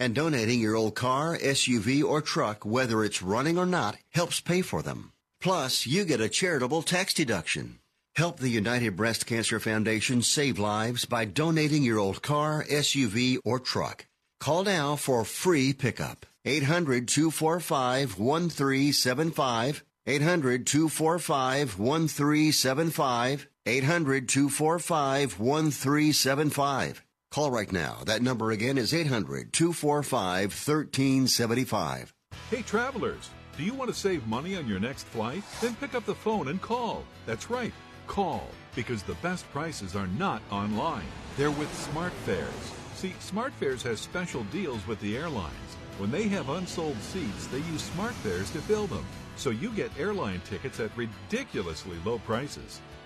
And donating your old car, SUV, or truck, whether it's running or not, helps pay for them. Plus, you get a charitable tax deduction. Help the United Breast Cancer Foundation save lives by donating your old car, SUV, or truck. Call now for free pickup. 800 245 1375. 800 245 1375. 800 245 1375. Call right now. That number again is 800 245 1375. Hey, travelers, do you want to save money on your next flight? Then pick up the phone and call. That's right, call, because the best prices are not online. They're with SmartFares. See, SmartFares has special deals with the airlines. When they have unsold seats, they use SmartFares to fill them. So you get airline tickets at ridiculously low prices.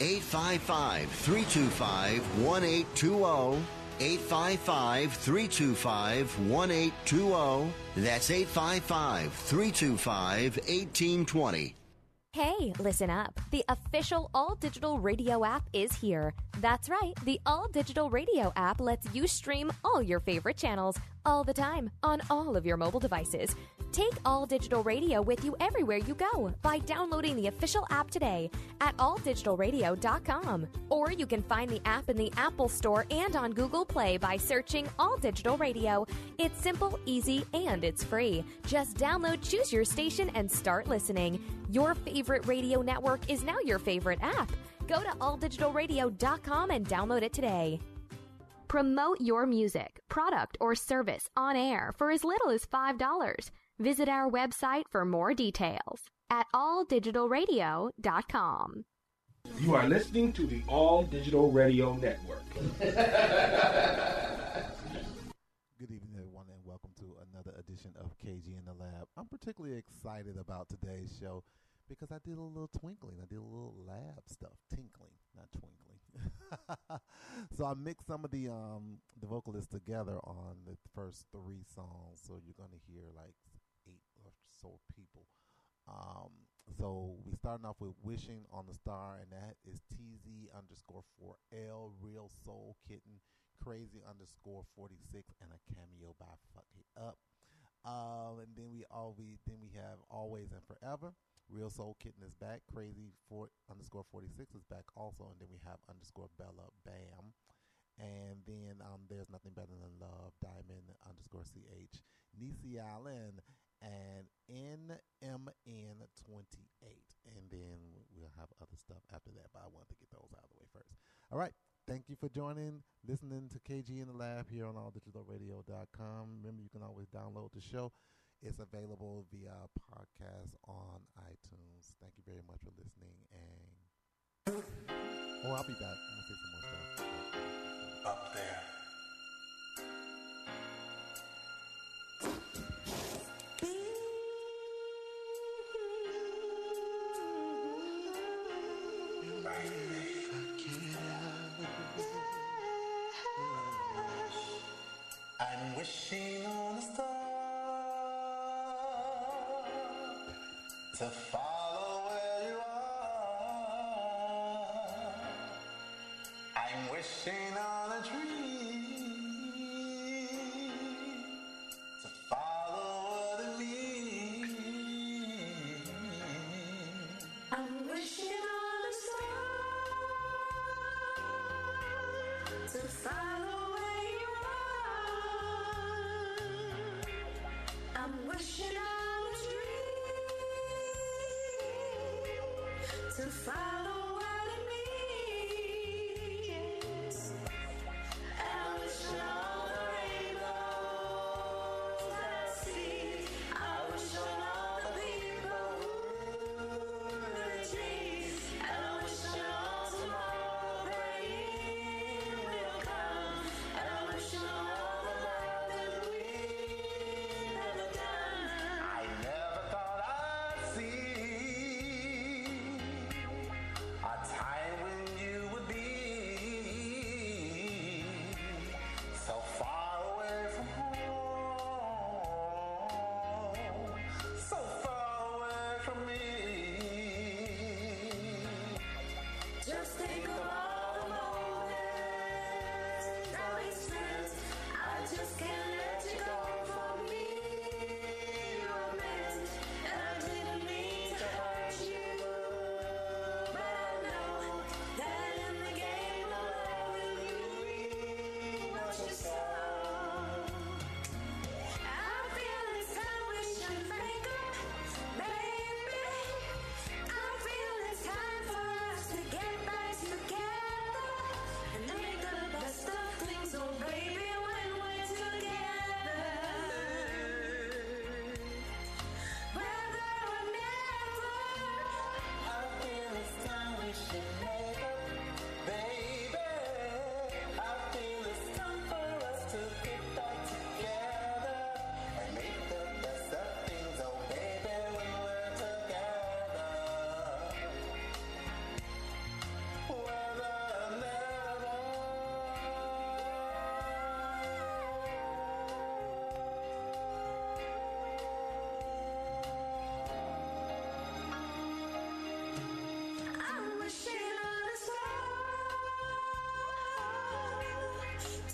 855 325 1820. 855 325 1820. That's 855 325 1820. Hey, listen up. The official all digital radio app is here. That's right, the all digital radio app lets you stream all your favorite channels all the time on all of your mobile devices. Take All Digital Radio with you everywhere you go by downloading the official app today at alldigitalradio.com. Or you can find the app in the Apple Store and on Google Play by searching All Digital Radio. It's simple, easy, and it's free. Just download, choose your station, and start listening. Your favorite radio network is now your favorite app. Go to alldigitalradio.com and download it today. Promote your music, product, or service on air for as little as $5. Visit our website for more details at alldigitalradio.com. You are listening to the All Digital Radio Network. Good evening, everyone, and welcome to another edition of KG in the Lab. I'm particularly excited about today's show because I did a little twinkling. I did a little lab stuff, tinkling, not twinkling. so I mixed some of the um the vocalists together on the first three songs. So you're gonna hear like eight or so people. Um, so we starting off with "Wishing on the Star," and that is TZ underscore four L Real Soul Kitten Crazy underscore forty six and a cameo by Fuck It Up. Um, and then we all we then we have Always and Forever. Real Soul Kitten is back. Crazy four underscore forty six is back also, and then we have underscore Bella Bam. And then um, there's nothing better than love. Diamond underscore ch. Nisi Allen and NMN28. And then we'll have other stuff after that, but I wanted to get those out of the way first. All right. Thank you for joining, listening to KG in the Lab here on alldigitalradio.com. Remember, you can always download the show. It's available via podcast on iTunes. Thank you very much for listening. And oh, I'll be back. I'm gonna say some more stuff. Up there. To follow where you are. I'm wishing on a dream to follow what it means. I'm wishing on a star to follow where you are. I'm wishing to follow.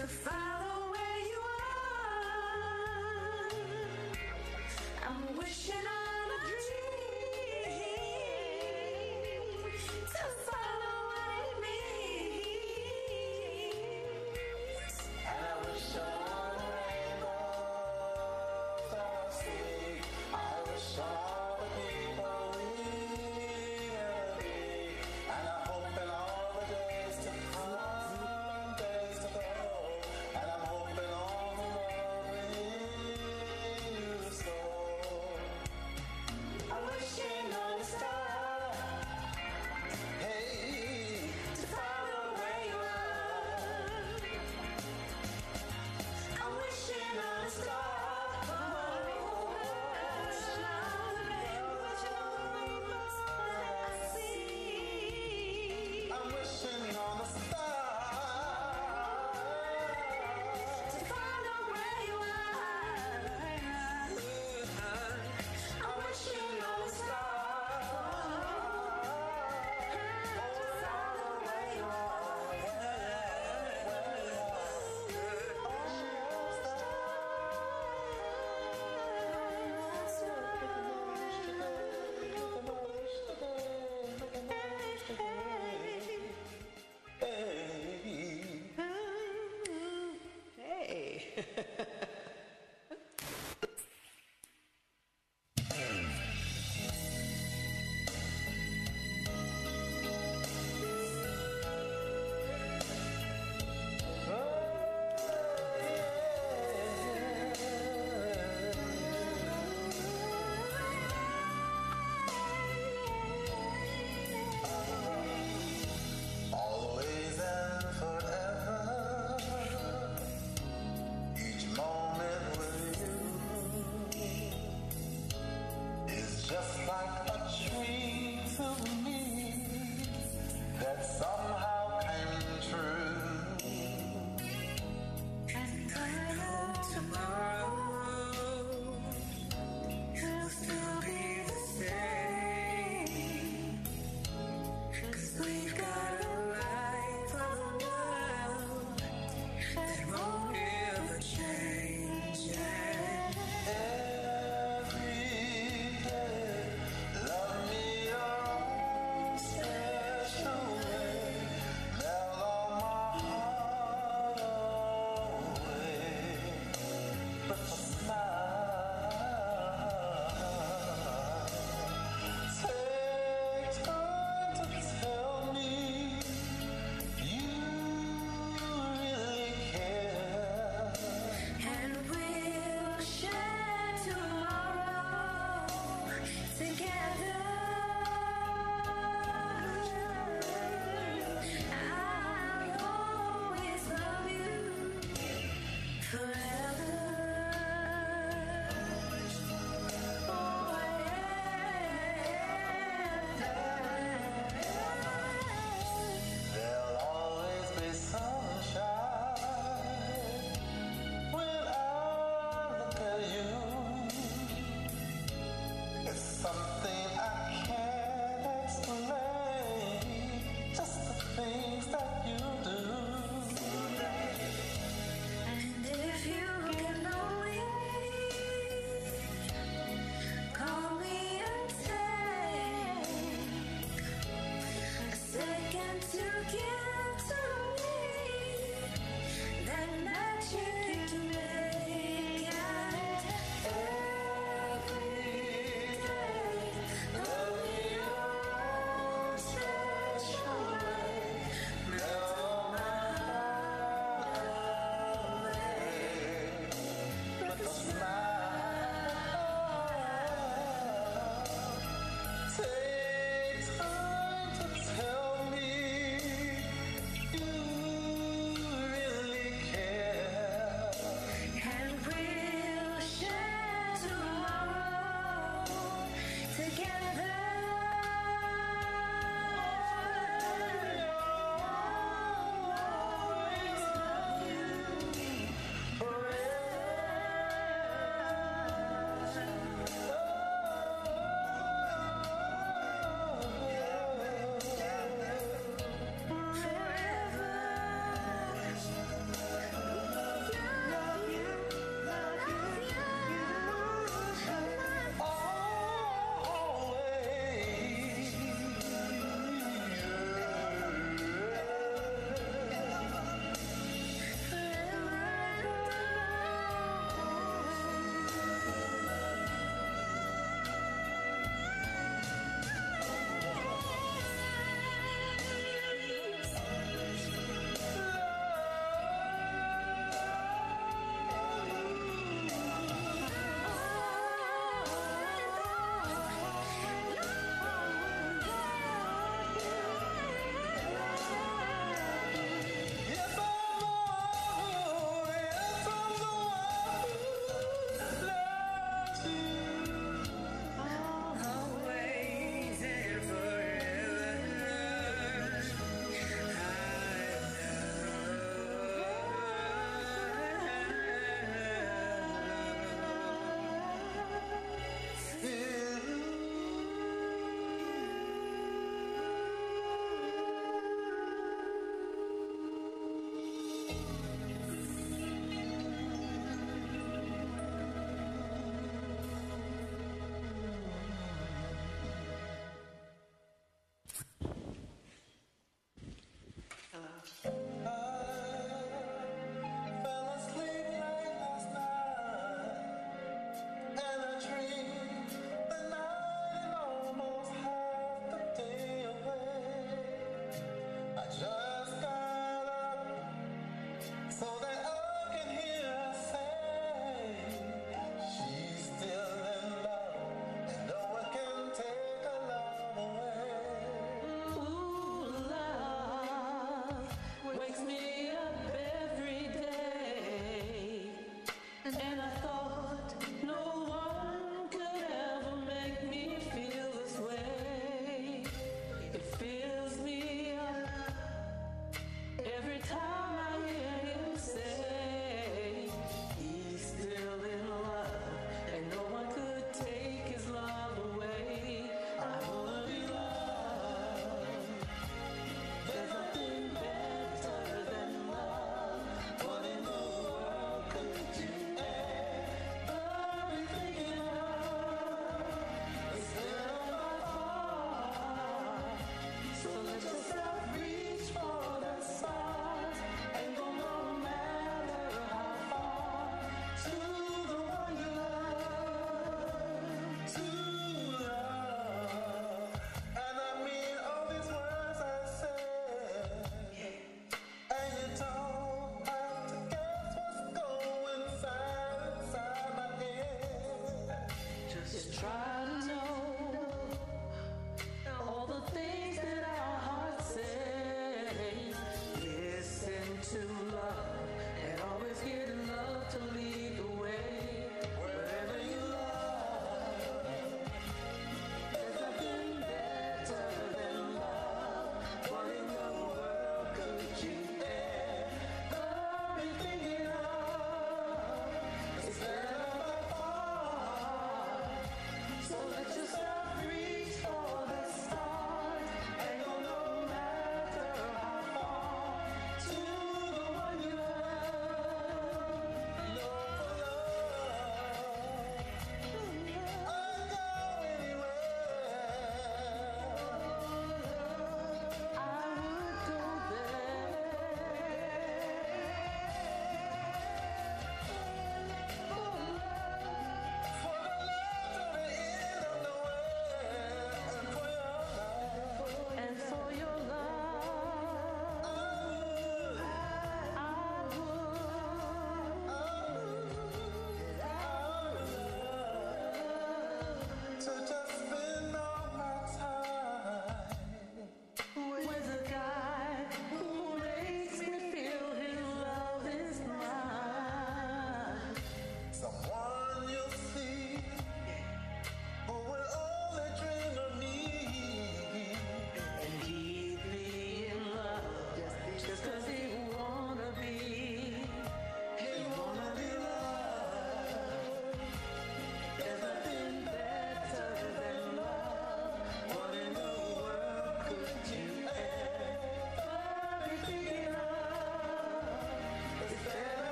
To follow Bye.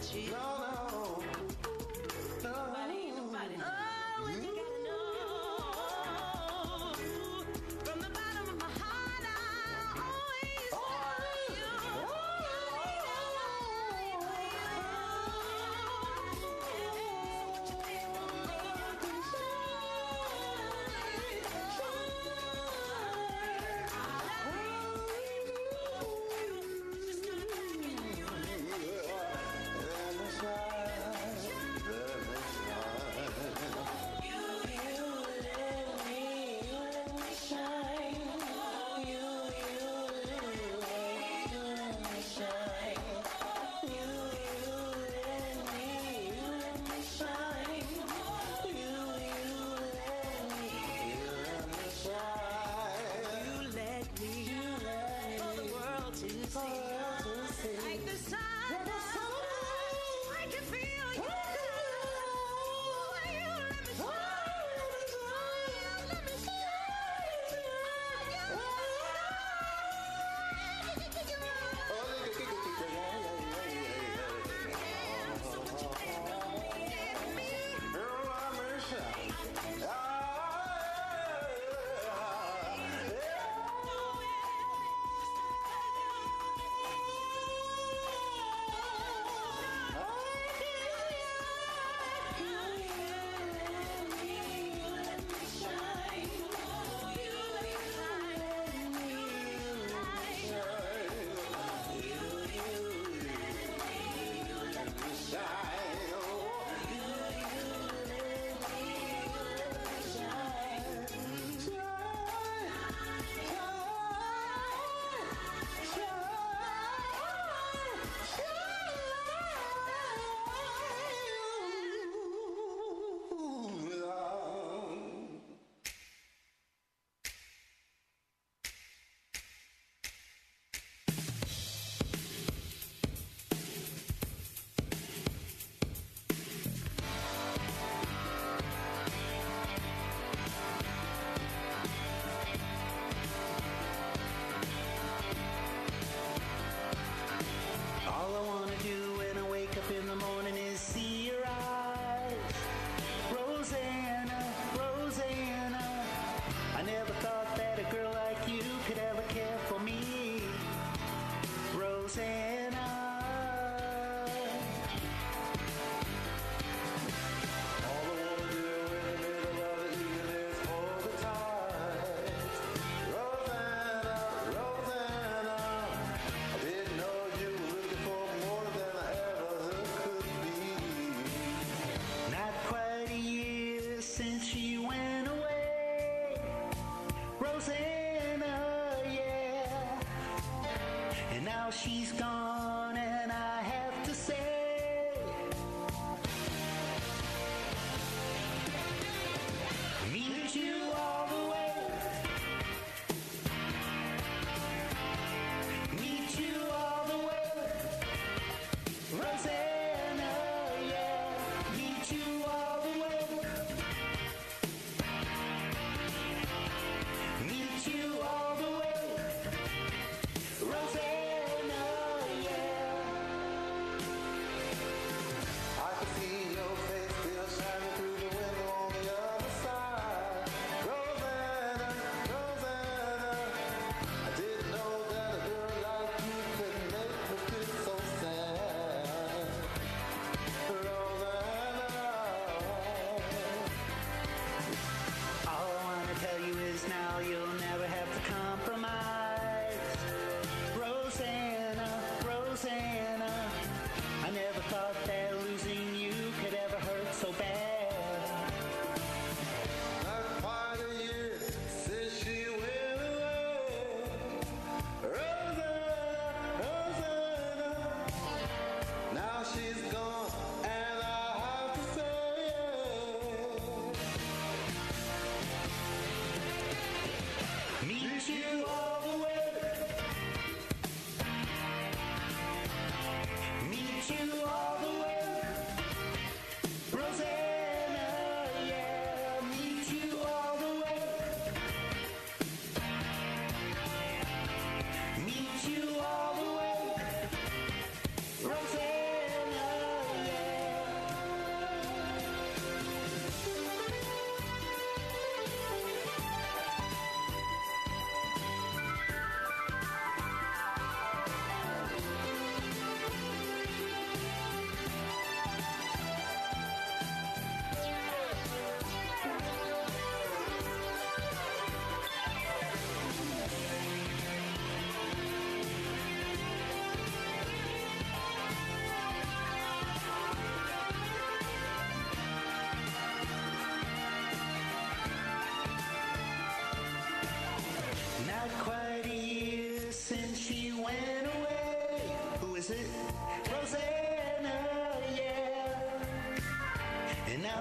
No, no. no.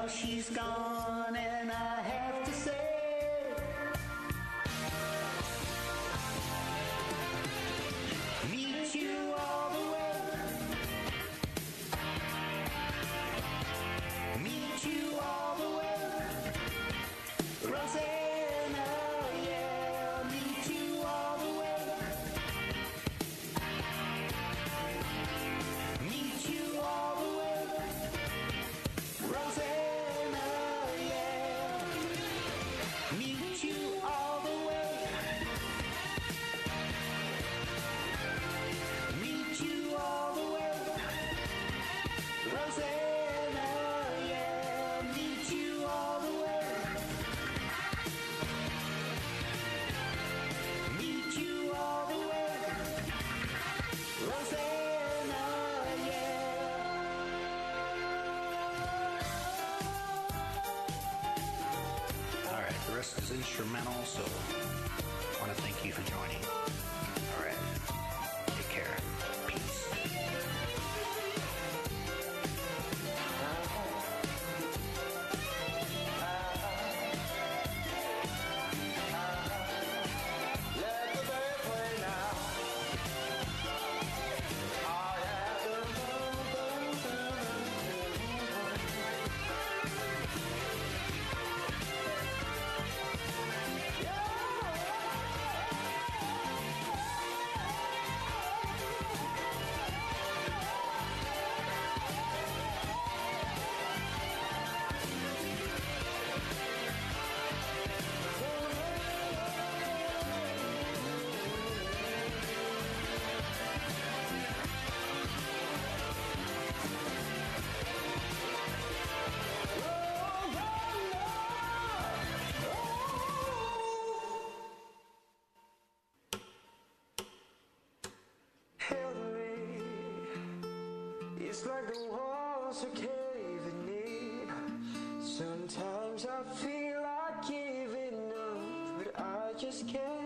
she's gone. just can't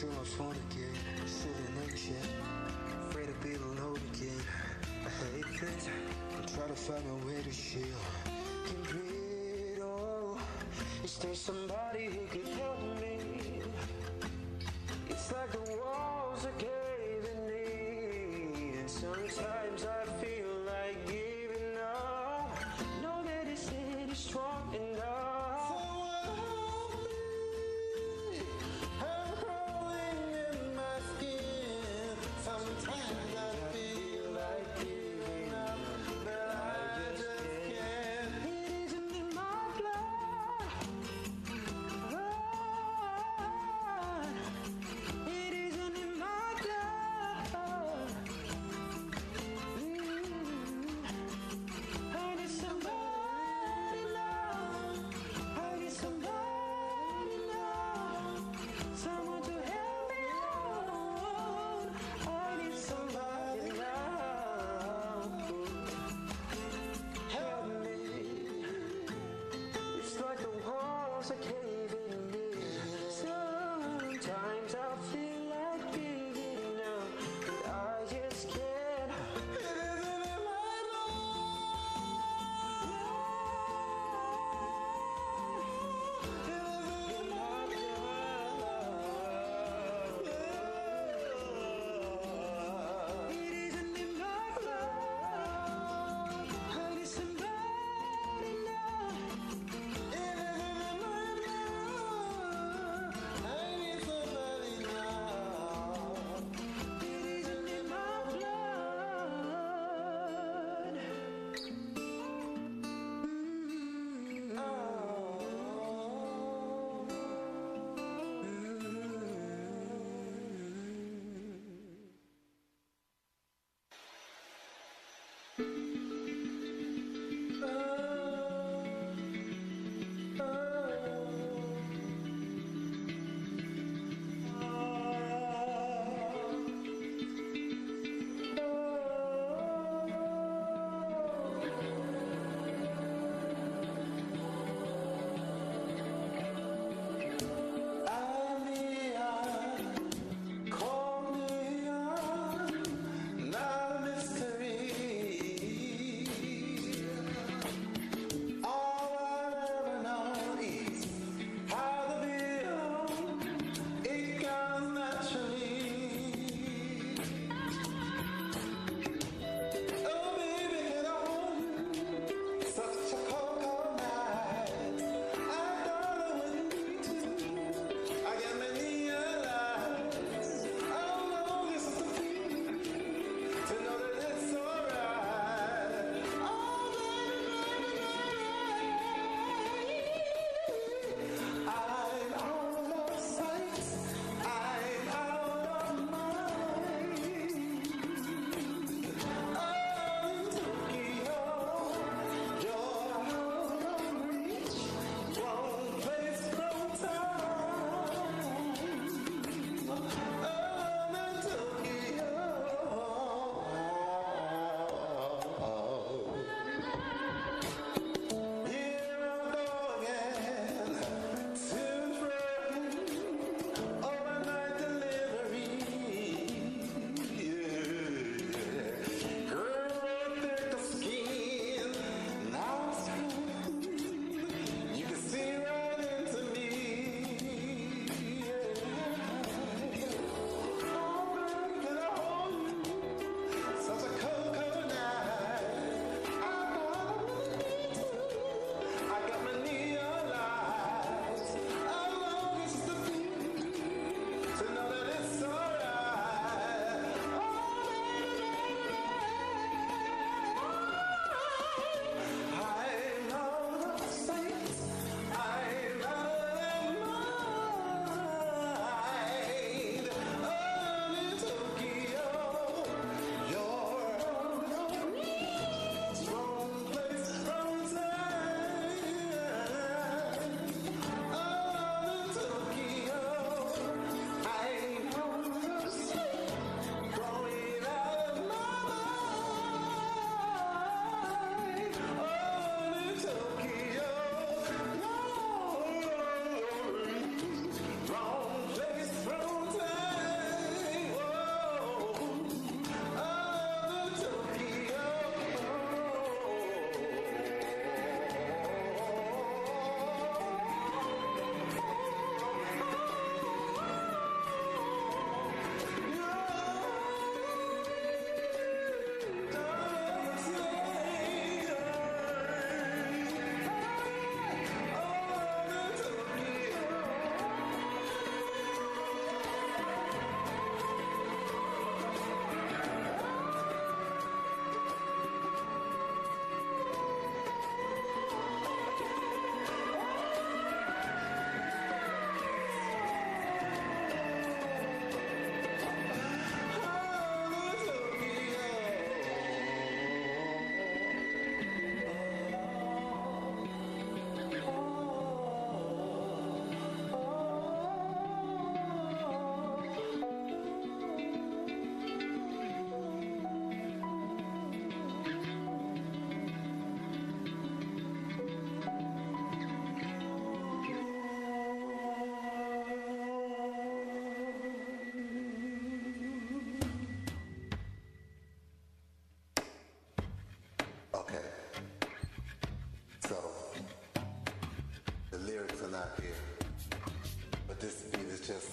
soon I'm phone again. Shooting that shit. Afraid of being alone again. I hate this. I'm trying to find a way to shield. Can breathe. Oh, Is there somebody who can help me?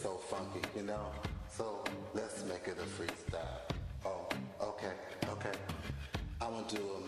so funky, you know? So let's make it a freestyle. Oh, okay, okay. I wanna do a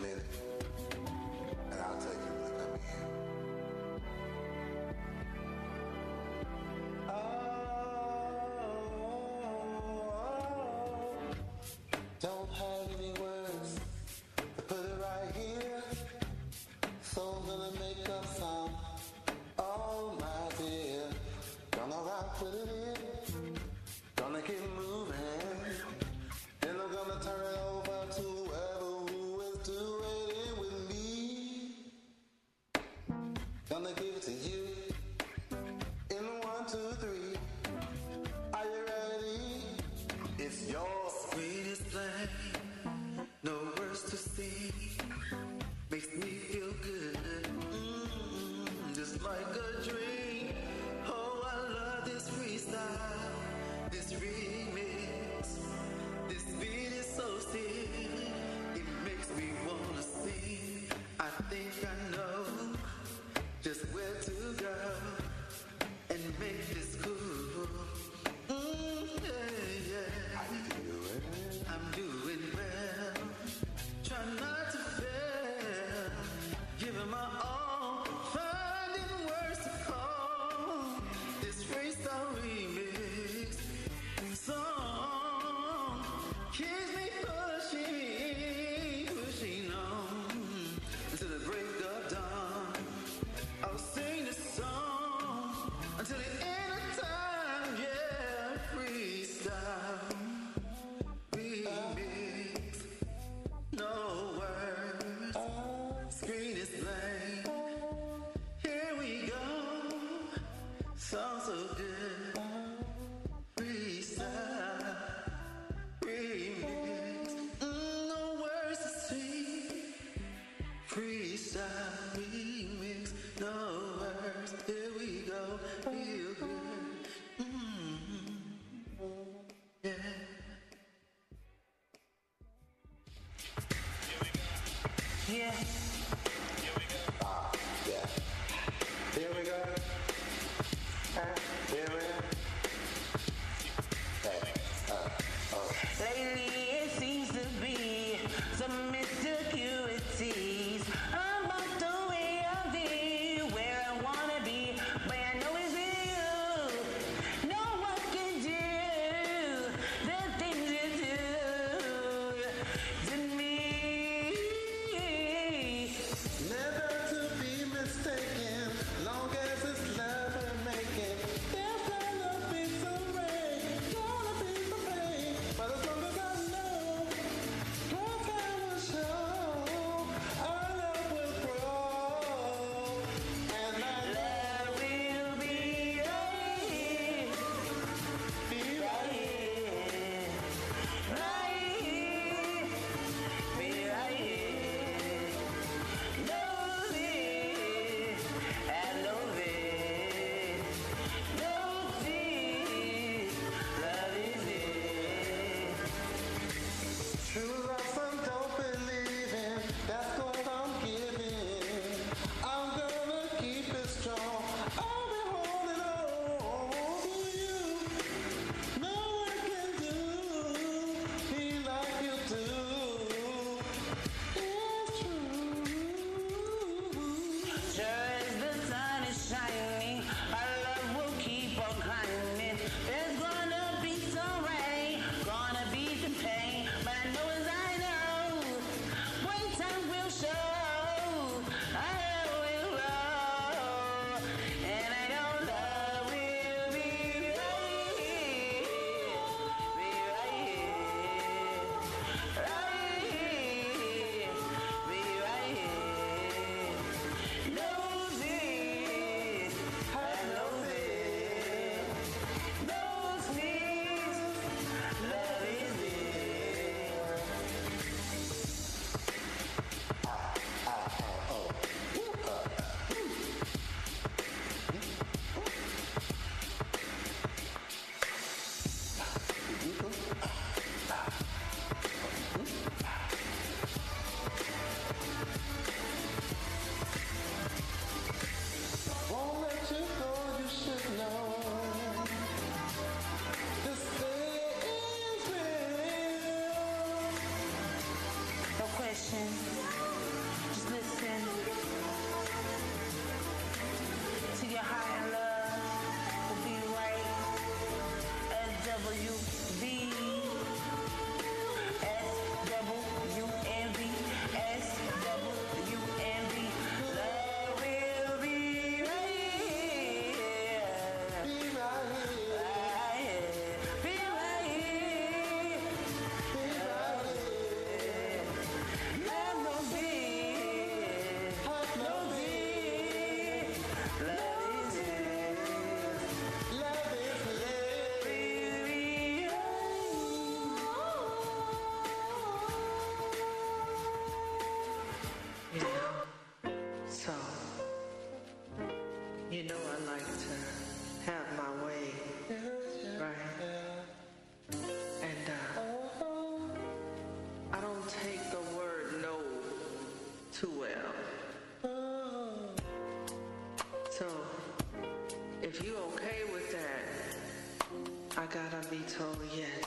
Oh, yeah.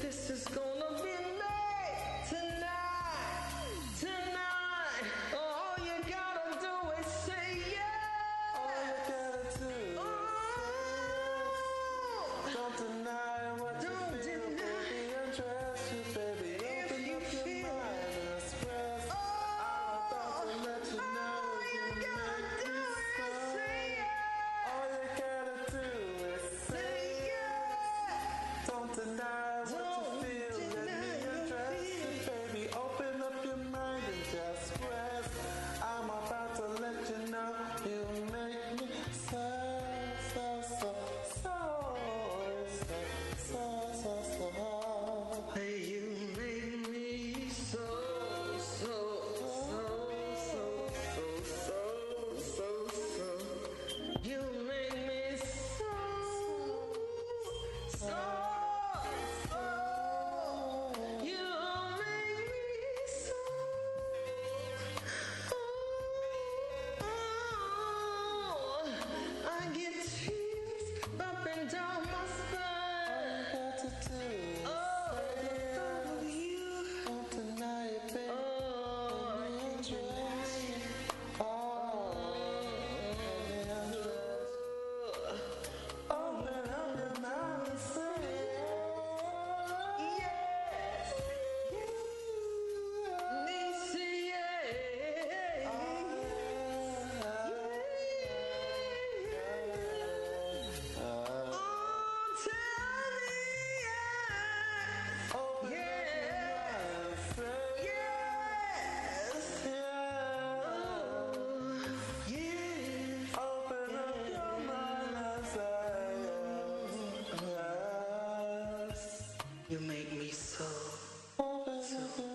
This is going You make me so, so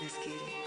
Let's get it.